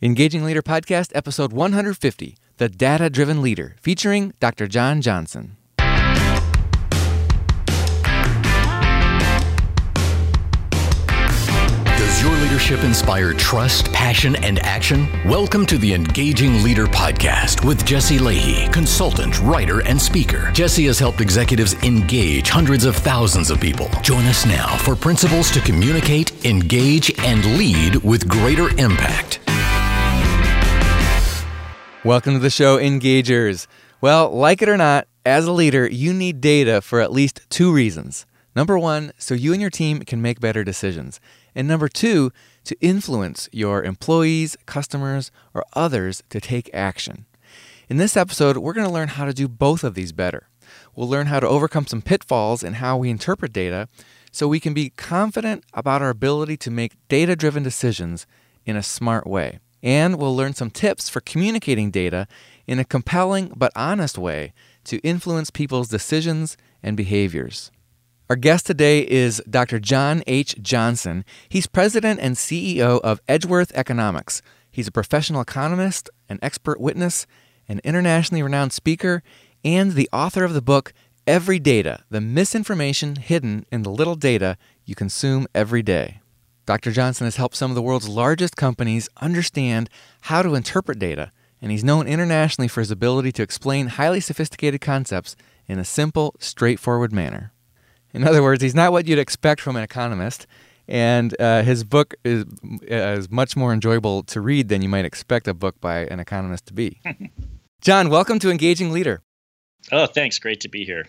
Engaging Leader Podcast, episode 150 The Data Driven Leader, featuring Dr. John Johnson. Does your leadership inspire trust, passion, and action? Welcome to the Engaging Leader Podcast with Jesse Lahey, consultant, writer, and speaker. Jesse has helped executives engage hundreds of thousands of people. Join us now for principles to communicate, engage, and lead with greater impact. Welcome to the show, Engagers. Well, like it or not, as a leader, you need data for at least two reasons. Number one, so you and your team can make better decisions. And number two, to influence your employees, customers, or others to take action. In this episode, we're going to learn how to do both of these better. We'll learn how to overcome some pitfalls in how we interpret data so we can be confident about our ability to make data driven decisions in a smart way. And we'll learn some tips for communicating data in a compelling but honest way to influence people's decisions and behaviors. Our guest today is Dr. John H. Johnson. He's president and CEO of Edgeworth Economics. He's a professional economist, an expert witness, an internationally renowned speaker, and the author of the book Everydata The Misinformation Hidden in the Little Data You Consume Every Day. Dr. Johnson has helped some of the world's largest companies understand how to interpret data, and he's known internationally for his ability to explain highly sophisticated concepts in a simple, straightforward manner. In other words, he's not what you'd expect from an economist, and uh, his book is, uh, is much more enjoyable to read than you might expect a book by an economist to be. John, welcome to Engaging Leader. Oh, thanks. Great to be here.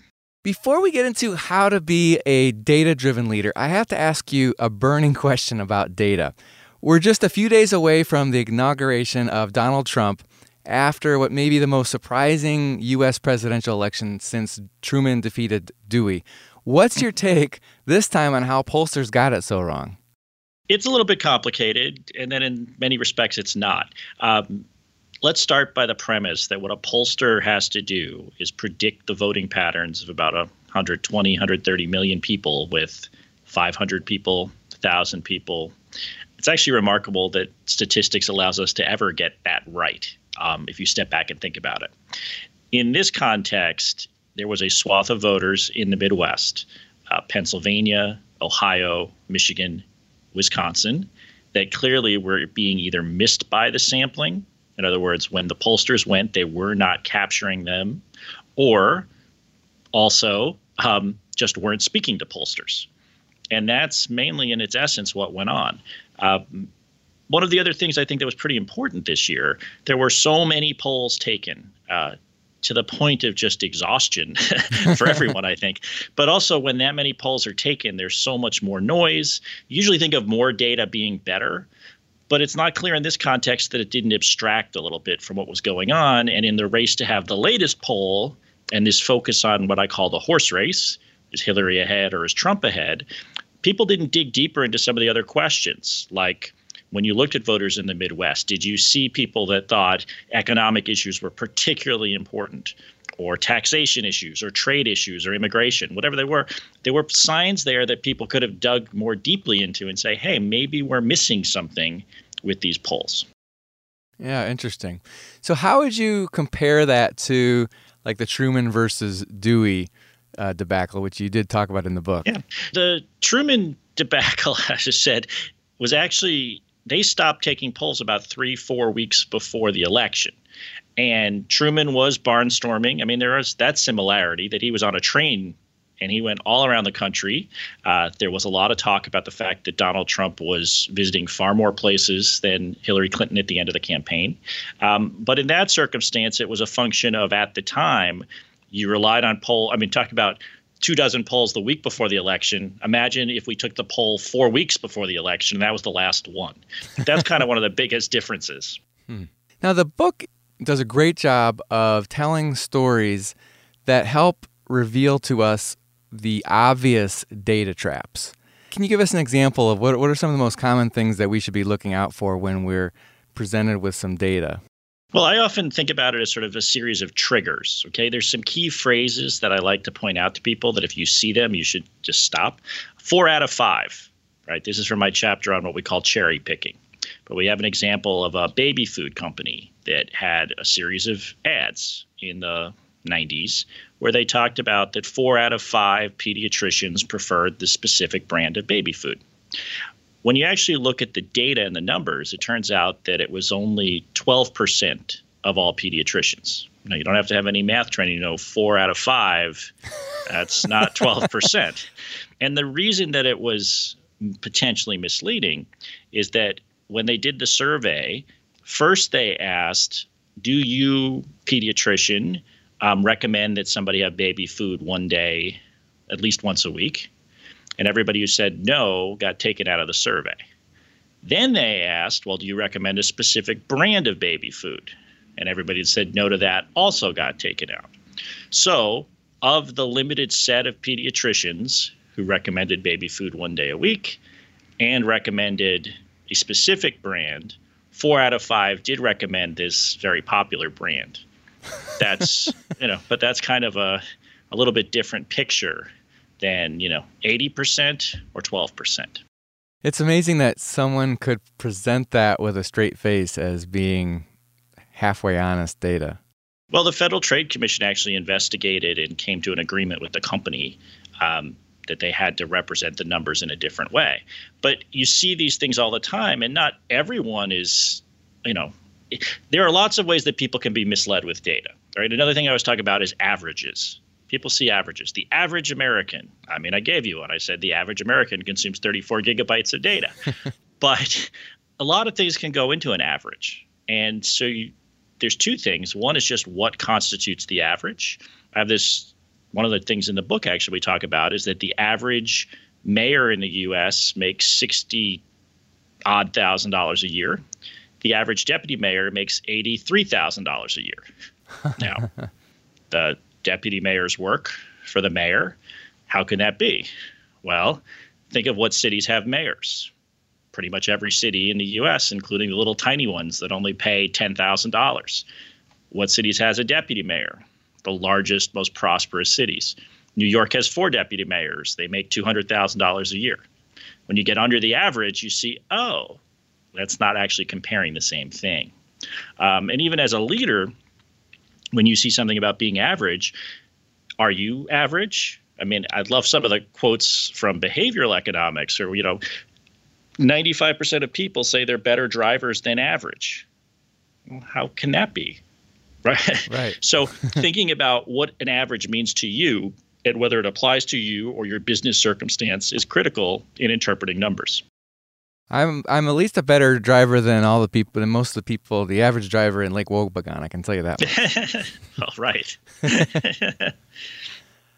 Before we get into how to be a data driven leader, I have to ask you a burning question about data. We're just a few days away from the inauguration of Donald Trump after what may be the most surprising U.S. presidential election since Truman defeated Dewey. What's your take this time on how pollsters got it so wrong? It's a little bit complicated, and then in many respects, it's not. Um, let's start by the premise that what a pollster has to do is predict the voting patterns of about 120, 130 million people with 500 people, 1,000 people. It's actually remarkable that statistics allows us to ever get that right um, if you step back and think about it. In this context, there was a swath of voters in the Midwest, uh, Pennsylvania, Ohio, Michigan, Wisconsin, that clearly were being either missed by the sampling in other words, when the pollsters went, they were not capturing them, or also um, just weren't speaking to pollsters. And that's mainly, in its essence, what went on. Uh, one of the other things I think that was pretty important this year, there were so many polls taken. Uh, to the point of just exhaustion for everyone, I think. But also, when that many polls are taken, there's so much more noise. You usually think of more data being better, but it's not clear in this context that it didn't abstract a little bit from what was going on. And in the race to have the latest poll and this focus on what I call the horse race is Hillary ahead or is Trump ahead? People didn't dig deeper into some of the other questions, like when you looked at voters in the Midwest, did you see people that thought economic issues were particularly important? Or taxation issues or trade issues or immigration, whatever they were, there were signs there that people could have dug more deeply into and say, hey, maybe we're missing something with these polls. Yeah, interesting. So, how would you compare that to like the Truman versus Dewey uh, debacle, which you did talk about in the book? Yeah. The Truman debacle, as I said, was actually, they stopped taking polls about three, four weeks before the election. And Truman was barnstorming. I mean, there was that similarity that he was on a train and he went all around the country. Uh, there was a lot of talk about the fact that Donald Trump was visiting far more places than Hillary Clinton at the end of the campaign. Um, but in that circumstance, it was a function of at the time you relied on poll. I mean, talk about two dozen polls the week before the election. Imagine if we took the poll four weeks before the election, and that was the last one. That's kind of one of the biggest differences. Hmm. Now, the book does a great job of telling stories that help reveal to us the obvious data traps. Can you give us an example of what, what are some of the most common things that we should be looking out for when we're presented with some data? Well, I often think about it as sort of a series of triggers. Okay, there's some key phrases that I like to point out to people that if you see them, you should just stop. Four out of five, right? This is from my chapter on what we call cherry picking. But we have an example of a baby food company that had a series of ads in the 90s where they talked about that four out of five pediatricians preferred the specific brand of baby food. When you actually look at the data and the numbers, it turns out that it was only 12% of all pediatricians. Now, you don't have to have any math training to know four out of five, that's not 12%. and the reason that it was potentially misleading is that when they did the survey, first they asked, Do you, pediatrician, um, recommend that somebody have baby food one day, at least once a week? And everybody who said no got taken out of the survey. Then they asked, Well, do you recommend a specific brand of baby food? And everybody that said no to that also got taken out. So, of the limited set of pediatricians who recommended baby food one day a week and recommended a specific brand, four out of five did recommend this very popular brand. That's, you know, but that's kind of a, a little bit different picture than, you know, 80% or 12%. It's amazing that someone could present that with a straight face as being halfway honest data. Well, the Federal Trade Commission actually investigated and came to an agreement with the company um, that they had to represent the numbers in a different way. But you see these things all the time, and not everyone is, you know, there are lots of ways that people can be misled with data. Right. Another thing I was talking about is averages. People see averages. The average American, I mean, I gave you one. I said the average American consumes 34 gigabytes of data. but a lot of things can go into an average. And so you, there's two things. One is just what constitutes the average. I have this one of the things in the book actually we talk about is that the average mayor in the U.S. makes sixty odd thousand dollars a year. The average deputy mayor makes eighty three thousand dollars a year. now, the deputy mayor's work for the mayor, how can that be? Well, think of what cities have mayors. Pretty much every city in the U.S., including the little tiny ones that only pay ten thousand dollars. What cities has a deputy mayor? The largest, most prosperous cities. New York has four deputy mayors. They make $200,000 a year. When you get under the average, you see, oh, that's not actually comparing the same thing. Um, and even as a leader, when you see something about being average, are you average? I mean, I'd love some of the quotes from behavioral economics, or, you know, 95% of people say they're better drivers than average. Well, how can that be? Right? Right. so thinking about what an average means to you and whether it applies to you or your business circumstance is critical in interpreting numbers. I'm I'm at least a better driver than all the people, than most of the people, the average driver in Lake Wobegon. I can tell you that. all right.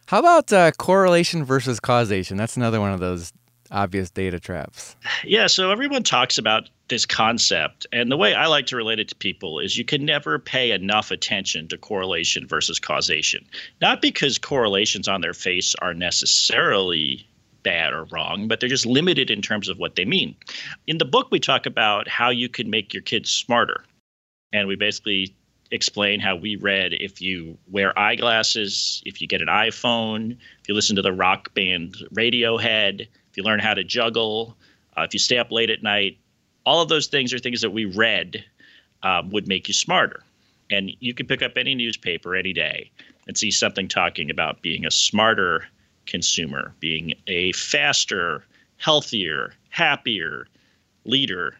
How about uh, correlation versus causation? That's another one of those obvious data traps. Yeah. So everyone talks about this concept. And the way I like to relate it to people is you can never pay enough attention to correlation versus causation. Not because correlations on their face are necessarily bad or wrong, but they're just limited in terms of what they mean. In the book, we talk about how you can make your kids smarter. And we basically explain how we read if you wear eyeglasses, if you get an iPhone, if you listen to the rock band Radiohead, if you learn how to juggle, uh, if you stay up late at night, all of those things are things that we read um, would make you smarter. And you can pick up any newspaper any day and see something talking about being a smarter consumer, being a faster, healthier, happier leader,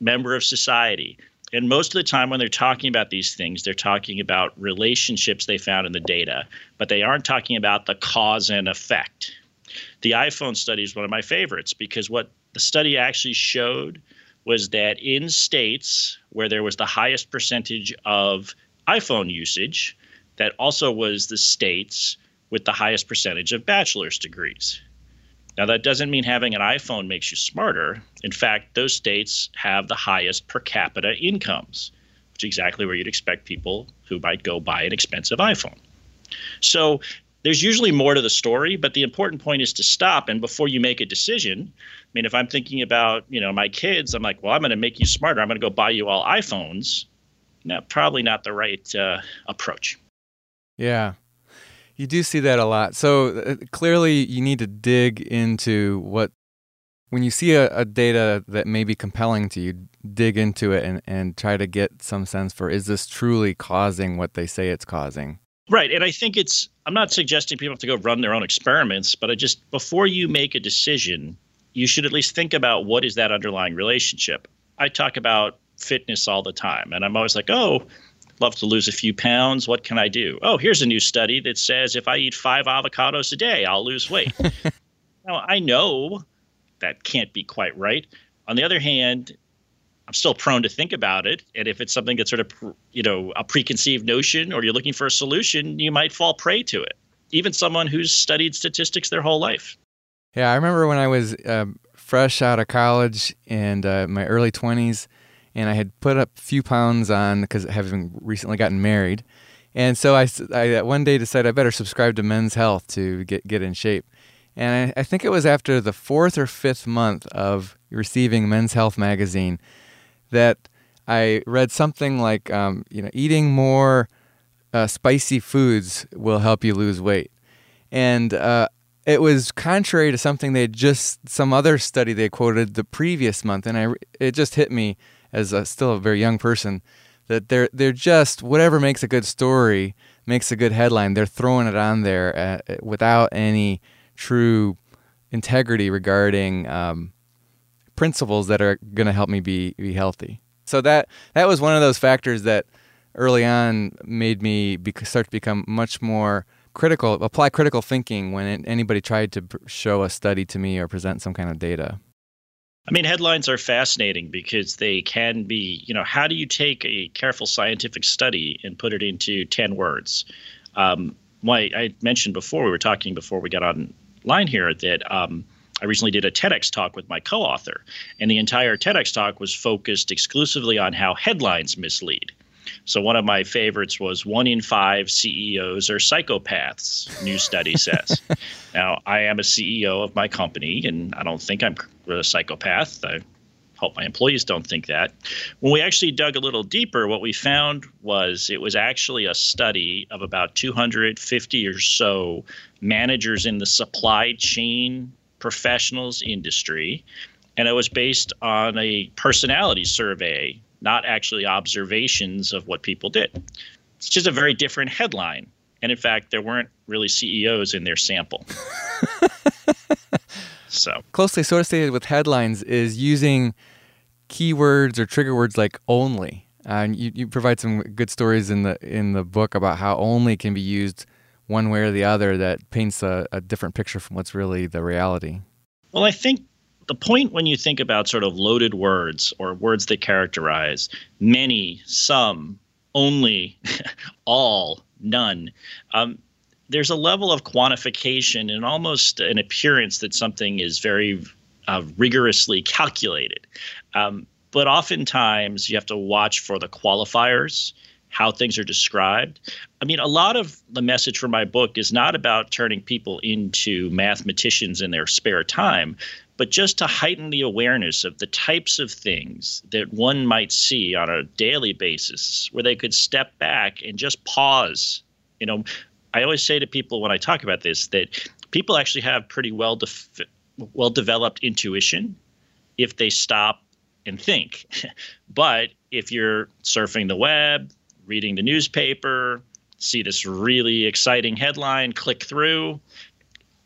member of society. And most of the time, when they're talking about these things, they're talking about relationships they found in the data, but they aren't talking about the cause and effect. The iPhone study is one of my favorites because what the study actually showed was that in states where there was the highest percentage of iPhone usage, that also was the states with the highest percentage of bachelor's degrees. Now, that doesn't mean having an iPhone makes you smarter. In fact, those states have the highest per capita incomes, which is exactly where you'd expect people who might go buy an expensive iPhone. So there's usually more to the story, but the important point is to stop and before you make a decision. I mean, if I'm thinking about you know my kids, I'm like, well, I'm going to make you smarter. I'm going to go buy you all iPhones. No, probably not the right uh, approach. Yeah, you do see that a lot. So uh, clearly, you need to dig into what when you see a, a, data that may be compelling to you, dig into it and, and try to get some sense for is this truly causing what they say it's causing? Right. And I think it's, I'm not suggesting people have to go run their own experiments, but I just, before you make a decision, you should at least think about what is that underlying relationship. I talk about fitness all the time, and I'm always like, oh, love to lose a few pounds. What can I do? Oh, here's a new study that says if I eat five avocados a day, I'll lose weight. now, I know that can't be quite right. On the other hand, I'm still prone to think about it. And if it's something that's sort of, you know, a preconceived notion or you're looking for a solution, you might fall prey to it. Even someone who's studied statistics their whole life. Yeah, I remember when I was uh, fresh out of college and uh, my early 20s, and I had put up a few pounds on because having recently gotten married. And so I, I one day decided I better subscribe to Men's Health to get, get in shape. And I, I, think it was after the fourth or fifth month of receiving Men's Health magazine that I read something like, um, you know, eating more uh, spicy foods will help you lose weight. And uh, it was contrary to something they just, some other study they quoted the previous month. And I, it just hit me as a, still a very young person that they're, they're just, whatever makes a good story makes a good headline. They're throwing it on there uh, without any true integrity regarding um, principles that are going to help me be be healthy. So that that was one of those factors that early on made me start to become much more critical, apply critical thinking when anybody tried to show a study to me or present some kind of data. I mean, headlines are fascinating because they can be, you know, how do you take a careful scientific study and put it into 10 words? Um, I mentioned before, we were talking before we got on line here that um, I recently did a TEDx talk with my co author, and the entire TEDx talk was focused exclusively on how headlines mislead. So, one of my favorites was one in five CEOs are psychopaths, new study says. now, I am a CEO of my company, and I don't think I'm a psychopath. I hope my employees don't think that. When we actually dug a little deeper, what we found was it was actually a study of about 250 or so managers in the supply chain professionals industry. And it was based on a personality survey, not actually observations of what people did. It's just a very different headline. And in fact, there weren't really CEOs in their sample. so closely associated with headlines is using keywords or trigger words like only. Uh, you, you provide some good stories in the in the book about how only can be used one way or the other that paints a, a different picture from what's really the reality. Well, I think the point when you think about sort of loaded words or words that characterize many, some, only, all, none, um, there's a level of quantification and almost an appearance that something is very uh, rigorously calculated. Um, but oftentimes you have to watch for the qualifiers, how things are described. I mean, a lot of the message from my book is not about turning people into mathematicians in their spare time, but just to heighten the awareness of the types of things that one might see on a daily basis where they could step back and just pause. You know, I always say to people when I talk about this that people actually have pretty well def- well developed intuition if they stop and think. but if you're surfing the web, reading the newspaper, see this really exciting headline, click through,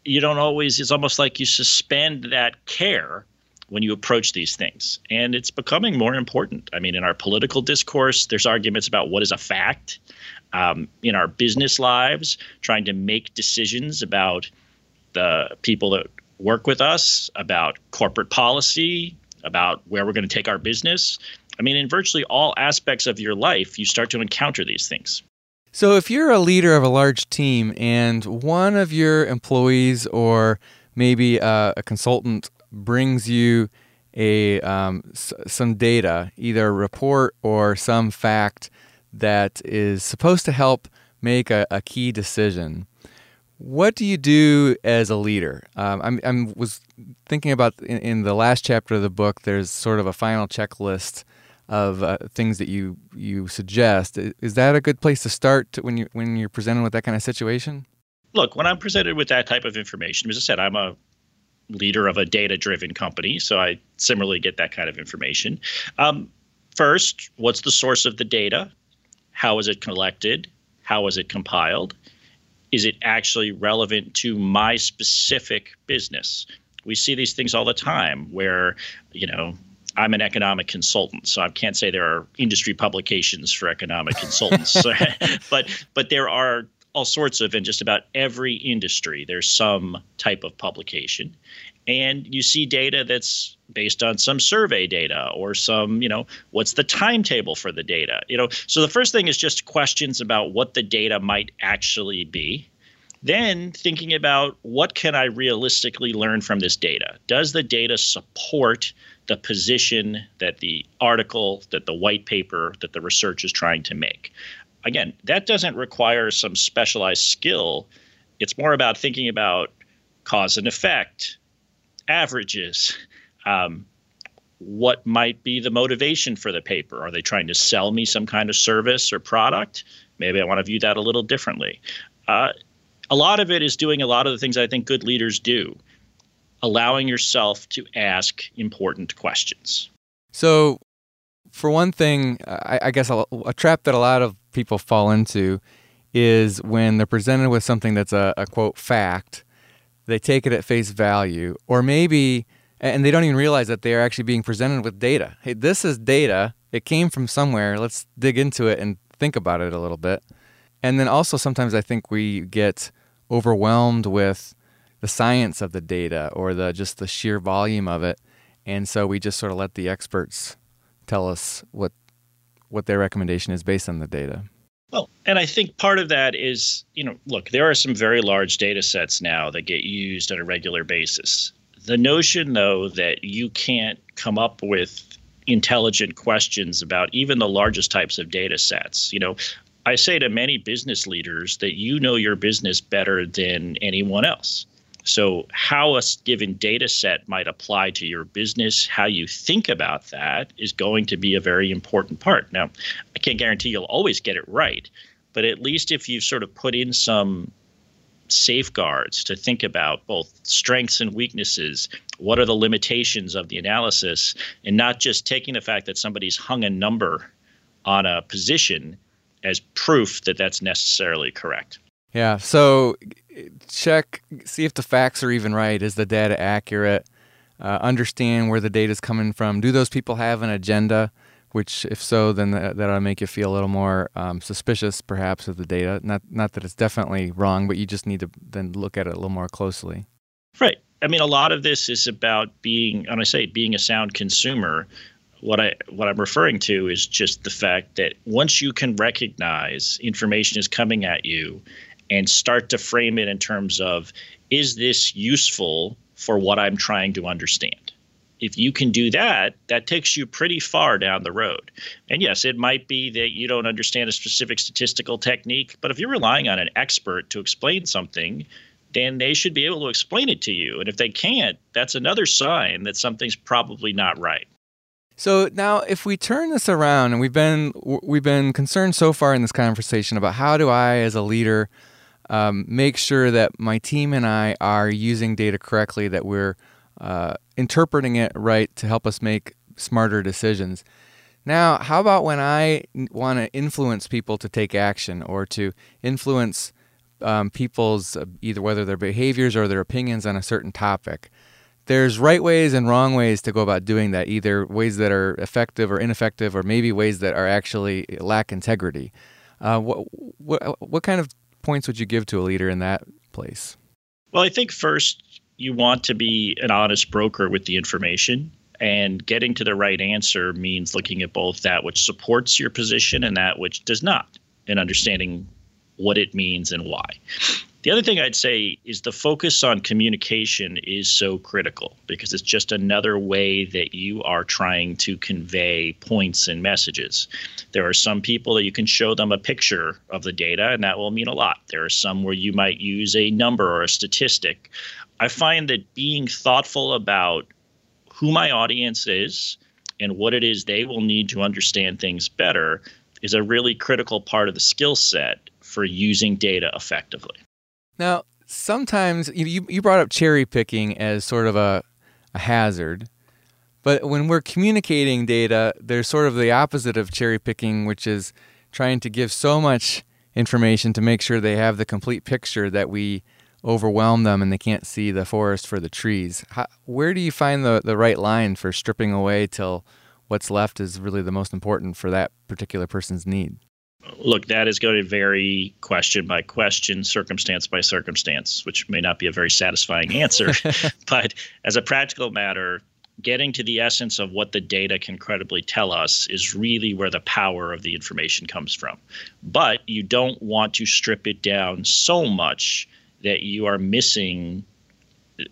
you don't always, it's almost like you suspend that care when you approach these things. And it's becoming more important. I mean, in our political discourse, there's arguments about what is a fact. Um, in our business lives, trying to make decisions about the people that work with us, about corporate policy, about where we're going to take our business. I mean, in virtually all aspects of your life, you start to encounter these things. So, if you're a leader of a large team and one of your employees or maybe a, a consultant brings you a um, s- some data, either a report or some fact that is supposed to help make a, a key decision, what do you do as a leader? Um, I'm, I'm was thinking about in, in, the last chapter of the book. There's sort of a final checklist of uh, things that you you suggest. Is that a good place to start to, when you when you're presented with that kind of situation? Look, when I'm presented with that type of information, as I said, I'm a leader of a data driven company, so I similarly get that kind of information. Um, first, what's the source of the data? How is it collected? How is it compiled? Is it actually relevant to my specific business? We see these things all the time where, you know, I'm an economic consultant, so I can't say there are industry publications for economic consultants. but but there are all sorts of in just about every industry there's some type of publication. And you see data that's based on some survey data or some you know what's the timetable for the data? You know so the first thing is just questions about what the data might actually be. Then thinking about what can i realistically learn from this data? Does the data support the position that the article that the white paper that the research is trying to make again, that doesn't require some specialized skill. It's more about thinking about cause and effect, averages, um, what might be the motivation for the paper. Are they trying to sell me some kind of service or product? Maybe I want to view that a little differently. Uh, a lot of it is doing a lot of the things I think good leaders do, allowing yourself to ask important questions. So, for one thing, I, I guess a, a, trap that a lot of people fall into is when they're presented with something that's a, a quote fact, they take it at face value, or maybe, and they don't even realize that they are actually being presented with data. Hey, this is data. It came from somewhere. Let's dig into it and think about it a little bit. And then also, sometimes I think we get overwhelmed with the science of the data or the just the sheer volume of it, and so we just sort of let the experts tell us what what their recommendation is based on the data. Well, and I think part of that is, you know, look, there are some very large data sets now that get used on a regular basis. The notion, though, that you can't come up with intelligent questions about even the largest types of data sets, you know, I say to many business leaders that you know your business better than anyone else. So, how a given data set might apply to your business, how you think about that is going to be a very important part. Now, I can't guarantee you'll always get it right, but at least if you've sort of put in some safeguards to think about both strengths and weaknesses, what are the limitations of the analysis, and not just taking the fact that somebody's hung a number on a position as proof that that's necessarily correct. Yeah. So check, see if the facts are even right. Is the data accurate? Uh, understand where the data is coming from. Do those people have an agenda? Which, if so, then that, that'll make you feel a little more um, suspicious, perhaps, of the data. Not, not that it's definitely wrong, but you just need to then look at it a little more closely. Right. I mean, a lot of this is about being, and I say being a sound consumer. What I what I'm referring to is just the fact that once you can recognize information is coming at you and start to frame it in terms of is this useful for what I'm trying to understand? If you can do that, that takes you pretty far down the road. And yes, it might be that you don't understand a specific statistical technique, but if you're relying on an expert to explain something, then they should be able to explain it to you. And if they can't, that's another sign that something's probably not right. So now, if we turn this around, and we've been we've been concerned so far in this conversation about how do I, as a leader, um, make sure that my team and I are using data correctly, that we're uh, interpreting it right to help us make smarter decisions. Now, how about when I want to influence people to take action or to influence um, people's uh, either whether their behaviors or their opinions on a certain topic? There's right ways and wrong ways to go about doing that, either ways that are effective or ineffective, or maybe ways that are actually lack integrity. Uh, what, what, what kind of points would you give to a leader in that place? Well, I think first you want to be an honest broker with the information. And getting to the right answer means looking at both that which supports your position and that which does not, and understanding what it means and why. The other thing I'd say is the focus on communication is so critical because it's just another way that you are trying to convey points and messages. There are some people that you can show them a picture of the data, and that will mean a lot. There are some where you might use a number or a statistic. I find that being thoughtful about who my audience is and what it is they will need to understand things better is a really critical part of the skill set for using data effectively. Now, sometimes you, you brought up cherry picking as sort of a, a hazard. But when we're communicating data, there's sort of the opposite of cherry picking, which is trying to give so much information to make sure they have the complete picture that we overwhelm them and they can't see the forest for the trees. How, where do you find the, the right line for stripping away till what's left is really the most important for that particular person's need? Look, that is going to vary question by question, circumstance by circumstance, which may not be a very satisfying answer. but as a practical matter, getting to the essence of what the data can credibly tell us is really where the power of the information comes from. But you don't want to strip it down so much that you are missing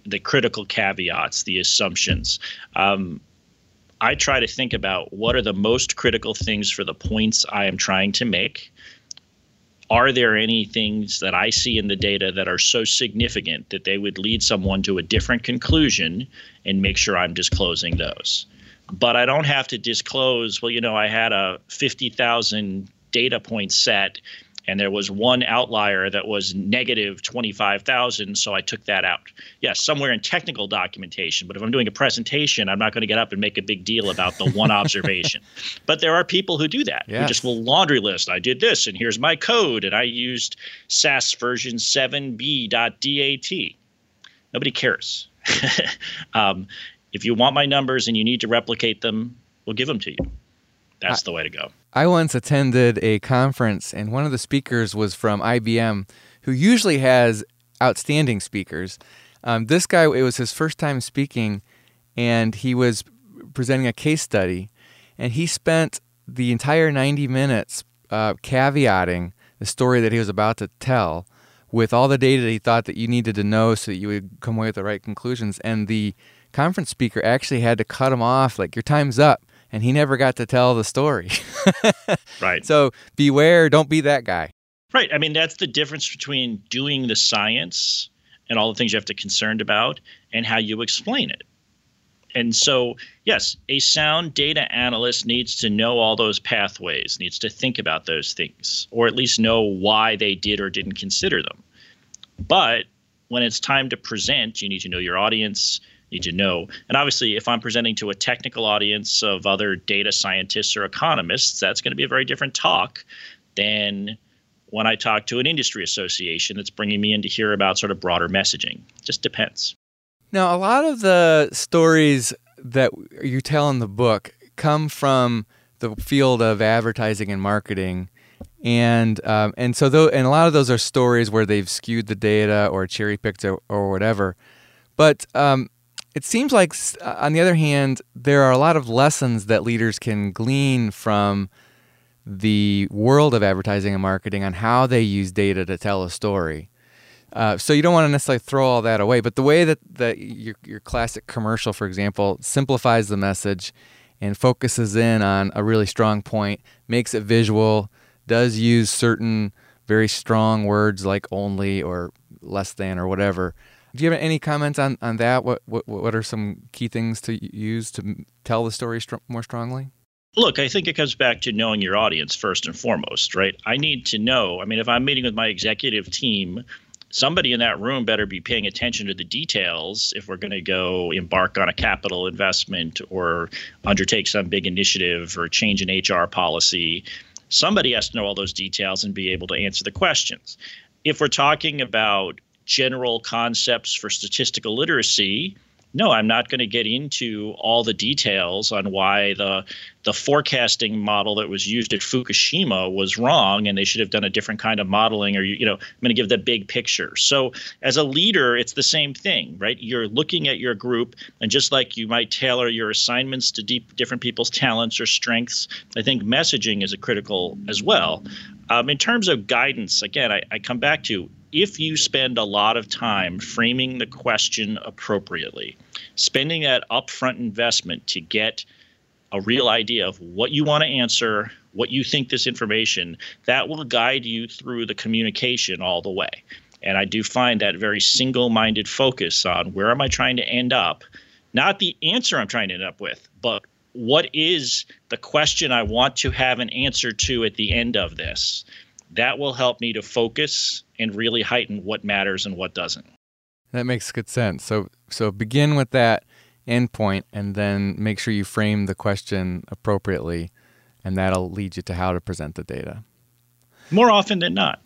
the critical caveats, the assumptions. Um, I try to think about what are the most critical things for the points I am trying to make. Are there any things that I see in the data that are so significant that they would lead someone to a different conclusion and make sure I'm disclosing those? But I don't have to disclose, well, you know, I had a 50,000 data point set and there was one outlier that was negative 25,000 so I took that out. Yes, somewhere in technical documentation, but if I'm doing a presentation, I'm not going to get up and make a big deal about the one observation. But there are people who do that. Yes. Who just will laundry list. I did this and here's my code and I used SAS version 7b.dat. Nobody cares. um, if you want my numbers and you need to replicate them, we'll give them to you. That's I, the way to go. I once attended a conference, and one of the speakers was from IBM, who usually has outstanding speakers. Um, this guy, it was his first time speaking, and he was presenting a case study, and he spent the entire 90 minutes uh, caveating the story that he was about to tell with all the data that he thought that you needed to know so that you would come away with the right conclusions. And the conference speaker actually had to cut him off, like, your time's up and he never got to tell the story. right. So beware, don't be that guy. Right. I mean, that's the difference between doing the science and all the things you have to concerned about and how you explain it. And so, yes, a sound data analyst needs to know all those pathways, needs to think about those things, or at least know why they did or didn't consider them. But when it's time to present, you need to know your audience, need to know. And obviously, if I'm presenting to a technical audience of other data scientists or economists, that's going to be a very different talk than when I talk to an industry association that's bringing me in to hear about sort of broader messaging. It just depends. Now, a lot of the stories that you tell in the book come from the field of advertising and marketing. And um, and so though, and a lot of those are stories where they've skewed the data or cherry picked or, or whatever. But um, it seems like, uh, on the other hand, there are a lot of lessons that leaders can glean from the world of advertising and marketing on how they use data to tell a story. Uh, so you don't want to necessarily throw all that away, but the way that, that your, your classic commercial, for example, simplifies the message and focuses in on a really strong point, makes it visual, does use certain very strong words like only or less than or whatever, do you have any comments on, on that? What, what what are some key things to use to tell the story str- more strongly? Look, I think it comes back to knowing your audience first and foremost, right? I need to know. I mean, if I'm meeting with my executive team, somebody in that room better be paying attention to the details if we're going to go embark on a capital investment or undertake some big initiative or change an HR policy. Somebody has to know all those details and be able to answer the questions. If we're talking about general concepts for statistical literacy, no, I'm not going to get into all the details on why the the forecasting model that was used at Fukushima was wrong and they should have done a different kind of modeling or you know, I'm going to give the big picture. So as a leader, it's the same thing, right? You're looking at your group and just like you might tailor your assignments to deep, different people's talents or strengths, I think messaging is a critical as well. Um, in terms of guidance, again, I, I come back to if you spend a lot of time framing the question appropriately, spending that upfront investment to get a real idea of what you want to answer, what you think this information, that will guide you through the communication all the way. And I do find that very single minded focus on where am I trying to end up, not the answer I'm trying to end up with, but what is the question I want to have an answer to at the end of this That will help me to focus and really heighten what matters and what doesn't. That makes good sense. So so begin with that endpoint and then make sure you frame the question appropriately and that'll lead you to how to present the data. More often than not.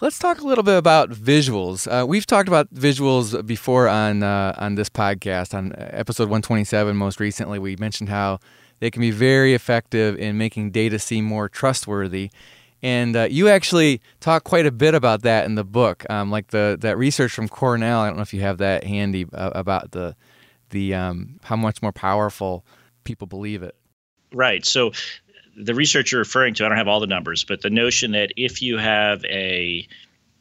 Let's talk a little bit about visuals. Uh, we've talked about visuals before on uh, on this podcast. On episode 127, most recently, we mentioned how they can be very effective in making data seem more trustworthy. And uh, you actually talk quite a bit about that in the book, um, like the that research from Cornell. I don't know if you have that handy uh, about the the um, how much more powerful people believe it. Right. So the research you're referring to, I don't have all the numbers, but the notion that if you have a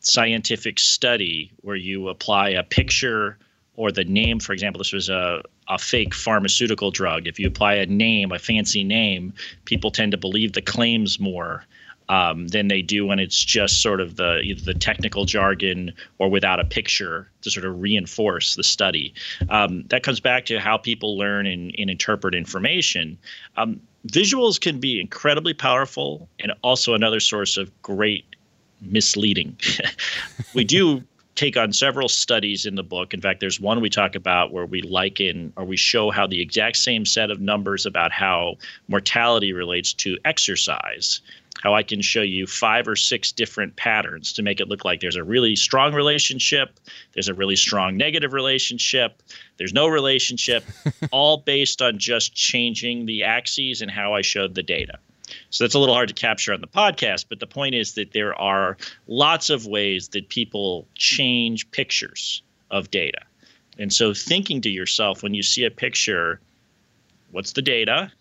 scientific study where you apply a picture or the name, for example, this was a, a fake pharmaceutical drug. If you apply a name, a fancy name, people tend to believe the claims more um, than they do when it's just sort of the the technical jargon or without a picture to sort of reinforce the study. Um, that comes back to how people learn and, and interpret information. Um, visuals can be incredibly powerful and also another source of great misleading. we do take on several studies in the book. In fact, there's one we talk about where we liken or we show how the exact same set of numbers about how mortality relates to exercise how I can show you five or six different patterns to make it look like there's a really strong relationship, there's a really strong negative relationship, there's no relationship, all based on just changing the axes and how I showed the data. So that's a little hard to capture on the podcast, but the point is that there are lots of ways that people change pictures of data. And so thinking to yourself when you see a picture, what's the data?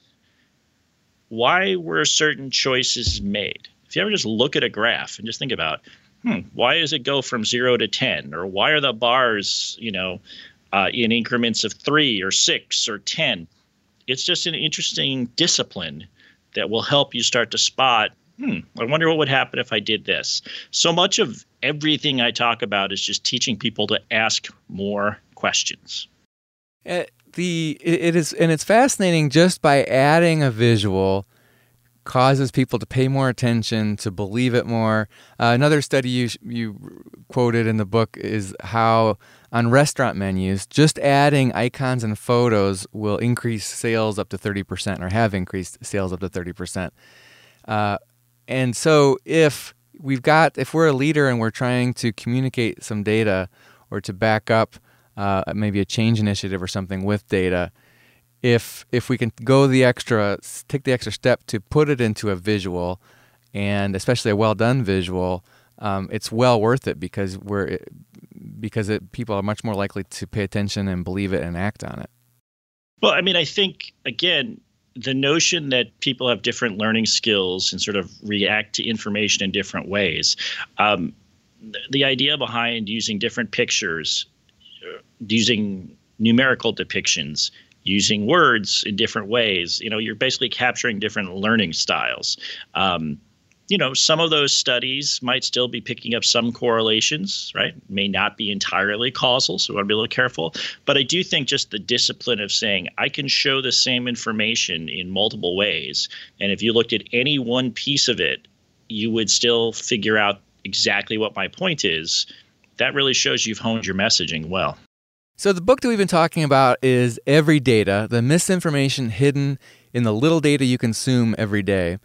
Why were certain choices made? If you ever just look at a graph and just think about, hmm, why does it go from zero to 10? Or why are the bars, you know, uh, in increments of three or six or 10? It's just an interesting discipline that will help you start to spot, hmm, I wonder what would happen if I did this. So much of everything I talk about is just teaching people to ask more questions. Uh, the it is and it's fascinating just by adding a visual causes people to pay more attention to believe it more. Uh, another study you you quoted in the book is how on restaurant menus just adding icons and photos will increase sales up to 30% or have increased sales up to 30% uh, and so if we've got if we're a leader and we're trying to communicate some data or to back up uh, maybe a change initiative or something with data, if if we can go the extra, take the extra step to put it into a visual, and especially a well done visual, um, it's well worth it because we're because it, people are much more likely to pay attention and believe it and act on it. Well, I mean, I think again, the notion that people have different learning skills and sort of react to information in different ways. Um, the idea behind using different pictures using numerical depictions, using words in different ways. You know, you're basically capturing different learning styles. Um, you know, some of those studies might still be picking up some correlations, right? May not be entirely causal, so we want to be a little careful. But I do think just the discipline of saying I can show the same information in multiple ways, and if you looked at any one piece of it, you would still figure out exactly what my point is. That really shows you've honed your messaging well. So, the book that we've been talking about is Everydata The Misinformation Hidden in the Little Data You Consume Every Day.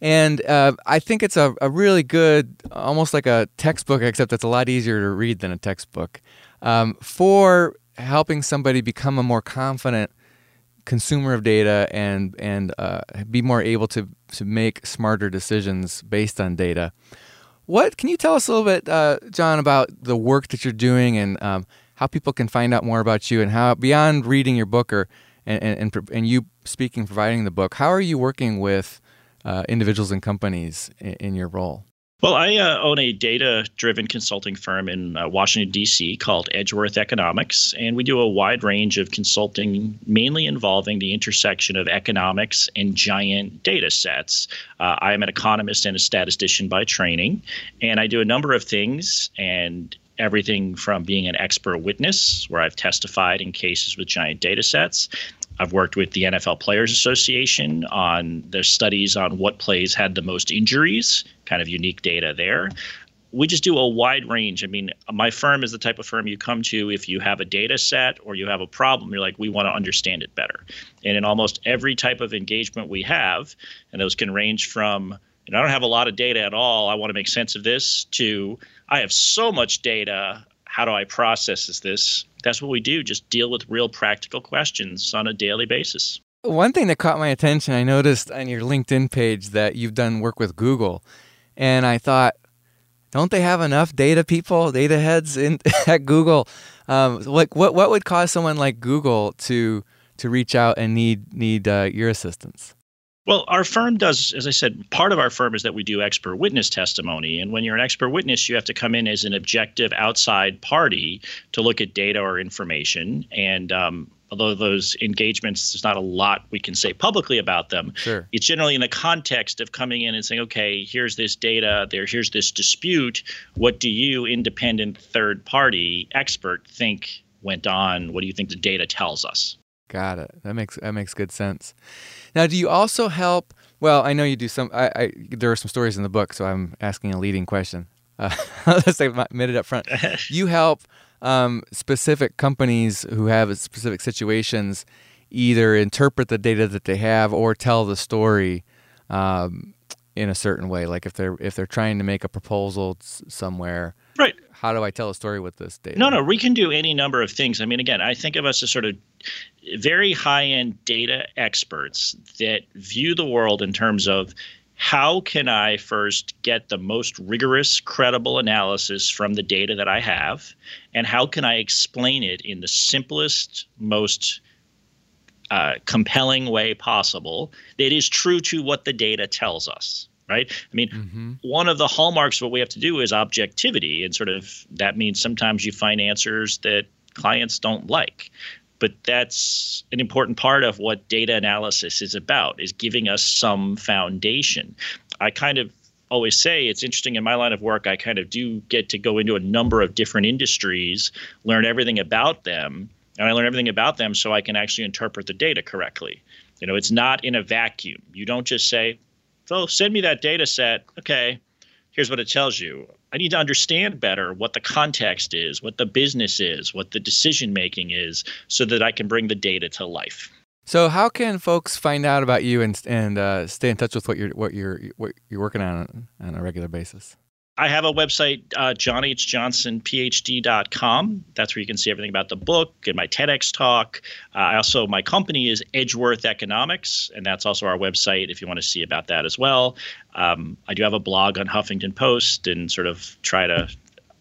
And uh, I think it's a, a, really good, almost like a textbook, except it's a lot easier to read than a textbook, um, for helping somebody become a more confident consumer of data and, and uh, be more able to, to make smarter decisions based on data. What can you tell us a little bit, uh, John, about the work that you're doing and um, how people can find out more about you and how beyond reading your book or and and, and you speaking providing the book how are you working with uh, individuals and companies in, in, your role well, I uh, own a data driven consulting firm in uh, Washington, D.C. called Edgeworth Economics, and we do a wide range of consulting, mainly involving the intersection of economics and giant data sets. Uh, I am an economist and a statistician by training, and I do a number of things. And everything from being an expert witness, where I've testified in cases with giant data sets, I've worked with the NFL Players Association on their studies on what plays had the most injuries, kind of unique data there. We just do a wide range. I mean, my firm is the type of firm you come to if you have a data set or you have a problem, you're like, we want to understand it better. And in almost every type of engagement we have, and those can range from, know, I don't have a lot of data at all, I want to make sense of this, to I have so much data, how do I process this? That's what we do, just deal with real practical questions on a daily basis. One thing that caught my attention, I noticed on your LinkedIn page that you've done work with Google. And I thought, don't they have enough data people, data heads in at Google? Um, like, what what would cause someone like Google to to reach out and need need uh, your assistance? Well, our firm does, as I said, part of our firm is that we do expert witness testimony. And when you're an expert witness, you have to come in as an objective outside party to look at data or information. And um, although those engagements, there's not a lot we can say publicly about them, sure. it's generally in the context of coming in and saying, okay, here's this data, there, here's this dispute. What do you, independent third party expert, think went on? What do you think the data tells us? Got it. That makes that makes good sense. Now, do you also help? Well, I know you do some. I, I there are some stories in the book, so I'm asking a leading question. Uh, let's say admit it up front. you help um, specific companies who have specific situations either interpret the data that they have or tell the story um, in a certain way. Like if they're if they're trying to make a proposal somewhere? How do I tell a story with this data? No, no, we can do any number of things. I mean, again, I think of us as sort of very high end data experts that view the world in terms of how can I first get the most rigorous, credible analysis from the data that I have? And how can I explain it in the simplest, most uh, compelling way possible that is true to what the data tells us? Right. I mean, mm-hmm. one of the hallmarks of what we have to do is objectivity. And sort of that means sometimes you find answers that clients don't like but that's an important part of what data analysis is about is giving us some foundation i kind of always say it's interesting in my line of work i kind of do get to go into a number of different industries learn everything about them and i learn everything about them so i can actually interpret the data correctly you know it's not in a vacuum you don't just say so send me that data set okay here's what it tells you I need to understand better what the context is, what the business is, what the decision making is, so that I can bring the data to life. So, how can folks find out about you and and uh, stay in touch with what you're what you're what you're working on on a regular basis? I have a website, uh, johnhjohnsonphd.com. That's where you can see everything about the book and my TEDx talk. Uh, I also, my company is Edgeworth Economics, and that's also our website if you want to see about that as well. Um, I do have a blog on Huffington Post and sort of try to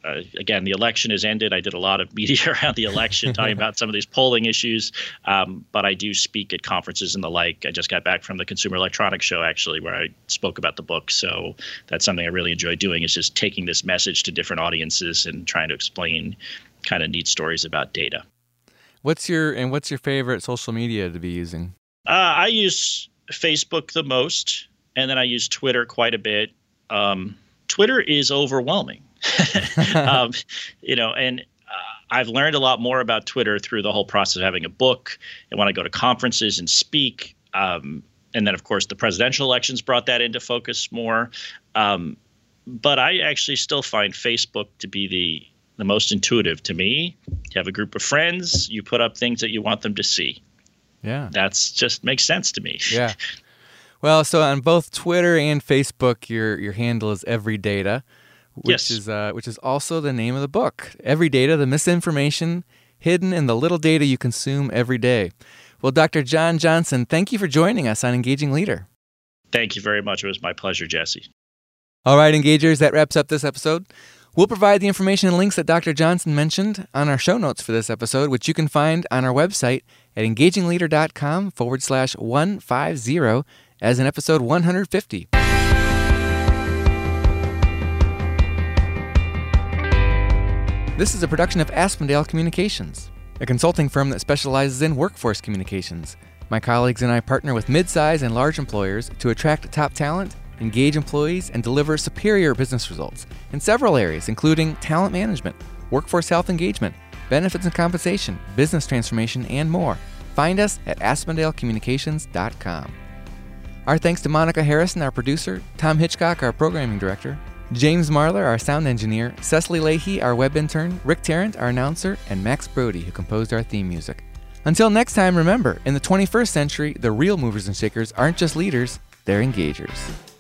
uh, again, the election has ended. I did a lot of media around the election, talking about some of these polling issues. Um, but I do speak at conferences and the like. I just got back from the Consumer Electronics Show, actually, where I spoke about the book. So that's something I really enjoy doing is just taking this message to different audiences and trying to explain kind of neat stories about data. What's your and what's your favorite social media to be using? Uh, I use Facebook the most, and then I use Twitter quite a bit. Um, Twitter is overwhelming. um, you know, and uh, I've learned a lot more about Twitter through the whole process of having a book and when I go to conferences and speak. Um, and then, of course, the presidential elections brought that into focus more. Um, but I actually still find Facebook to be the the most intuitive to me. You have a group of friends, you put up things that you want them to see. Yeah. That's just makes sense to me. Yeah. Well, so on both Twitter and Facebook, your your handle is Everydata which yes. is uh, which is also the name of the book. Everydata, the misinformation hidden in the little data you consume every day. Well, Dr. John Johnson, thank you for joining us on Engaging Leader. Thank you very much. It was my pleasure, Jesse. All right, engagers, that wraps up this episode. We'll provide the information and links that Dr. Johnson mentioned on our show notes for this episode, which you can find on our website at engagingleader.com forward slash 150 as in episode 150. This is a production of Aspendale Communications, a consulting firm that specializes in workforce communications. My colleagues and I partner with midsize and large employers to attract top talent, engage employees, and deliver superior business results in several areas, including talent management, workforce health engagement, benefits and compensation, business transformation, and more. Find us at aspendalecommunications.com. Our thanks to Monica Harrison, our producer, Tom Hitchcock, our programming director, James Marlar, our sound engineer, Cecily Leahy, our web intern, Rick Tarrant, our announcer, and Max Brody, who composed our theme music. Until next time, remember, in the 21st century, the real movers and shakers aren't just leaders, they're engagers.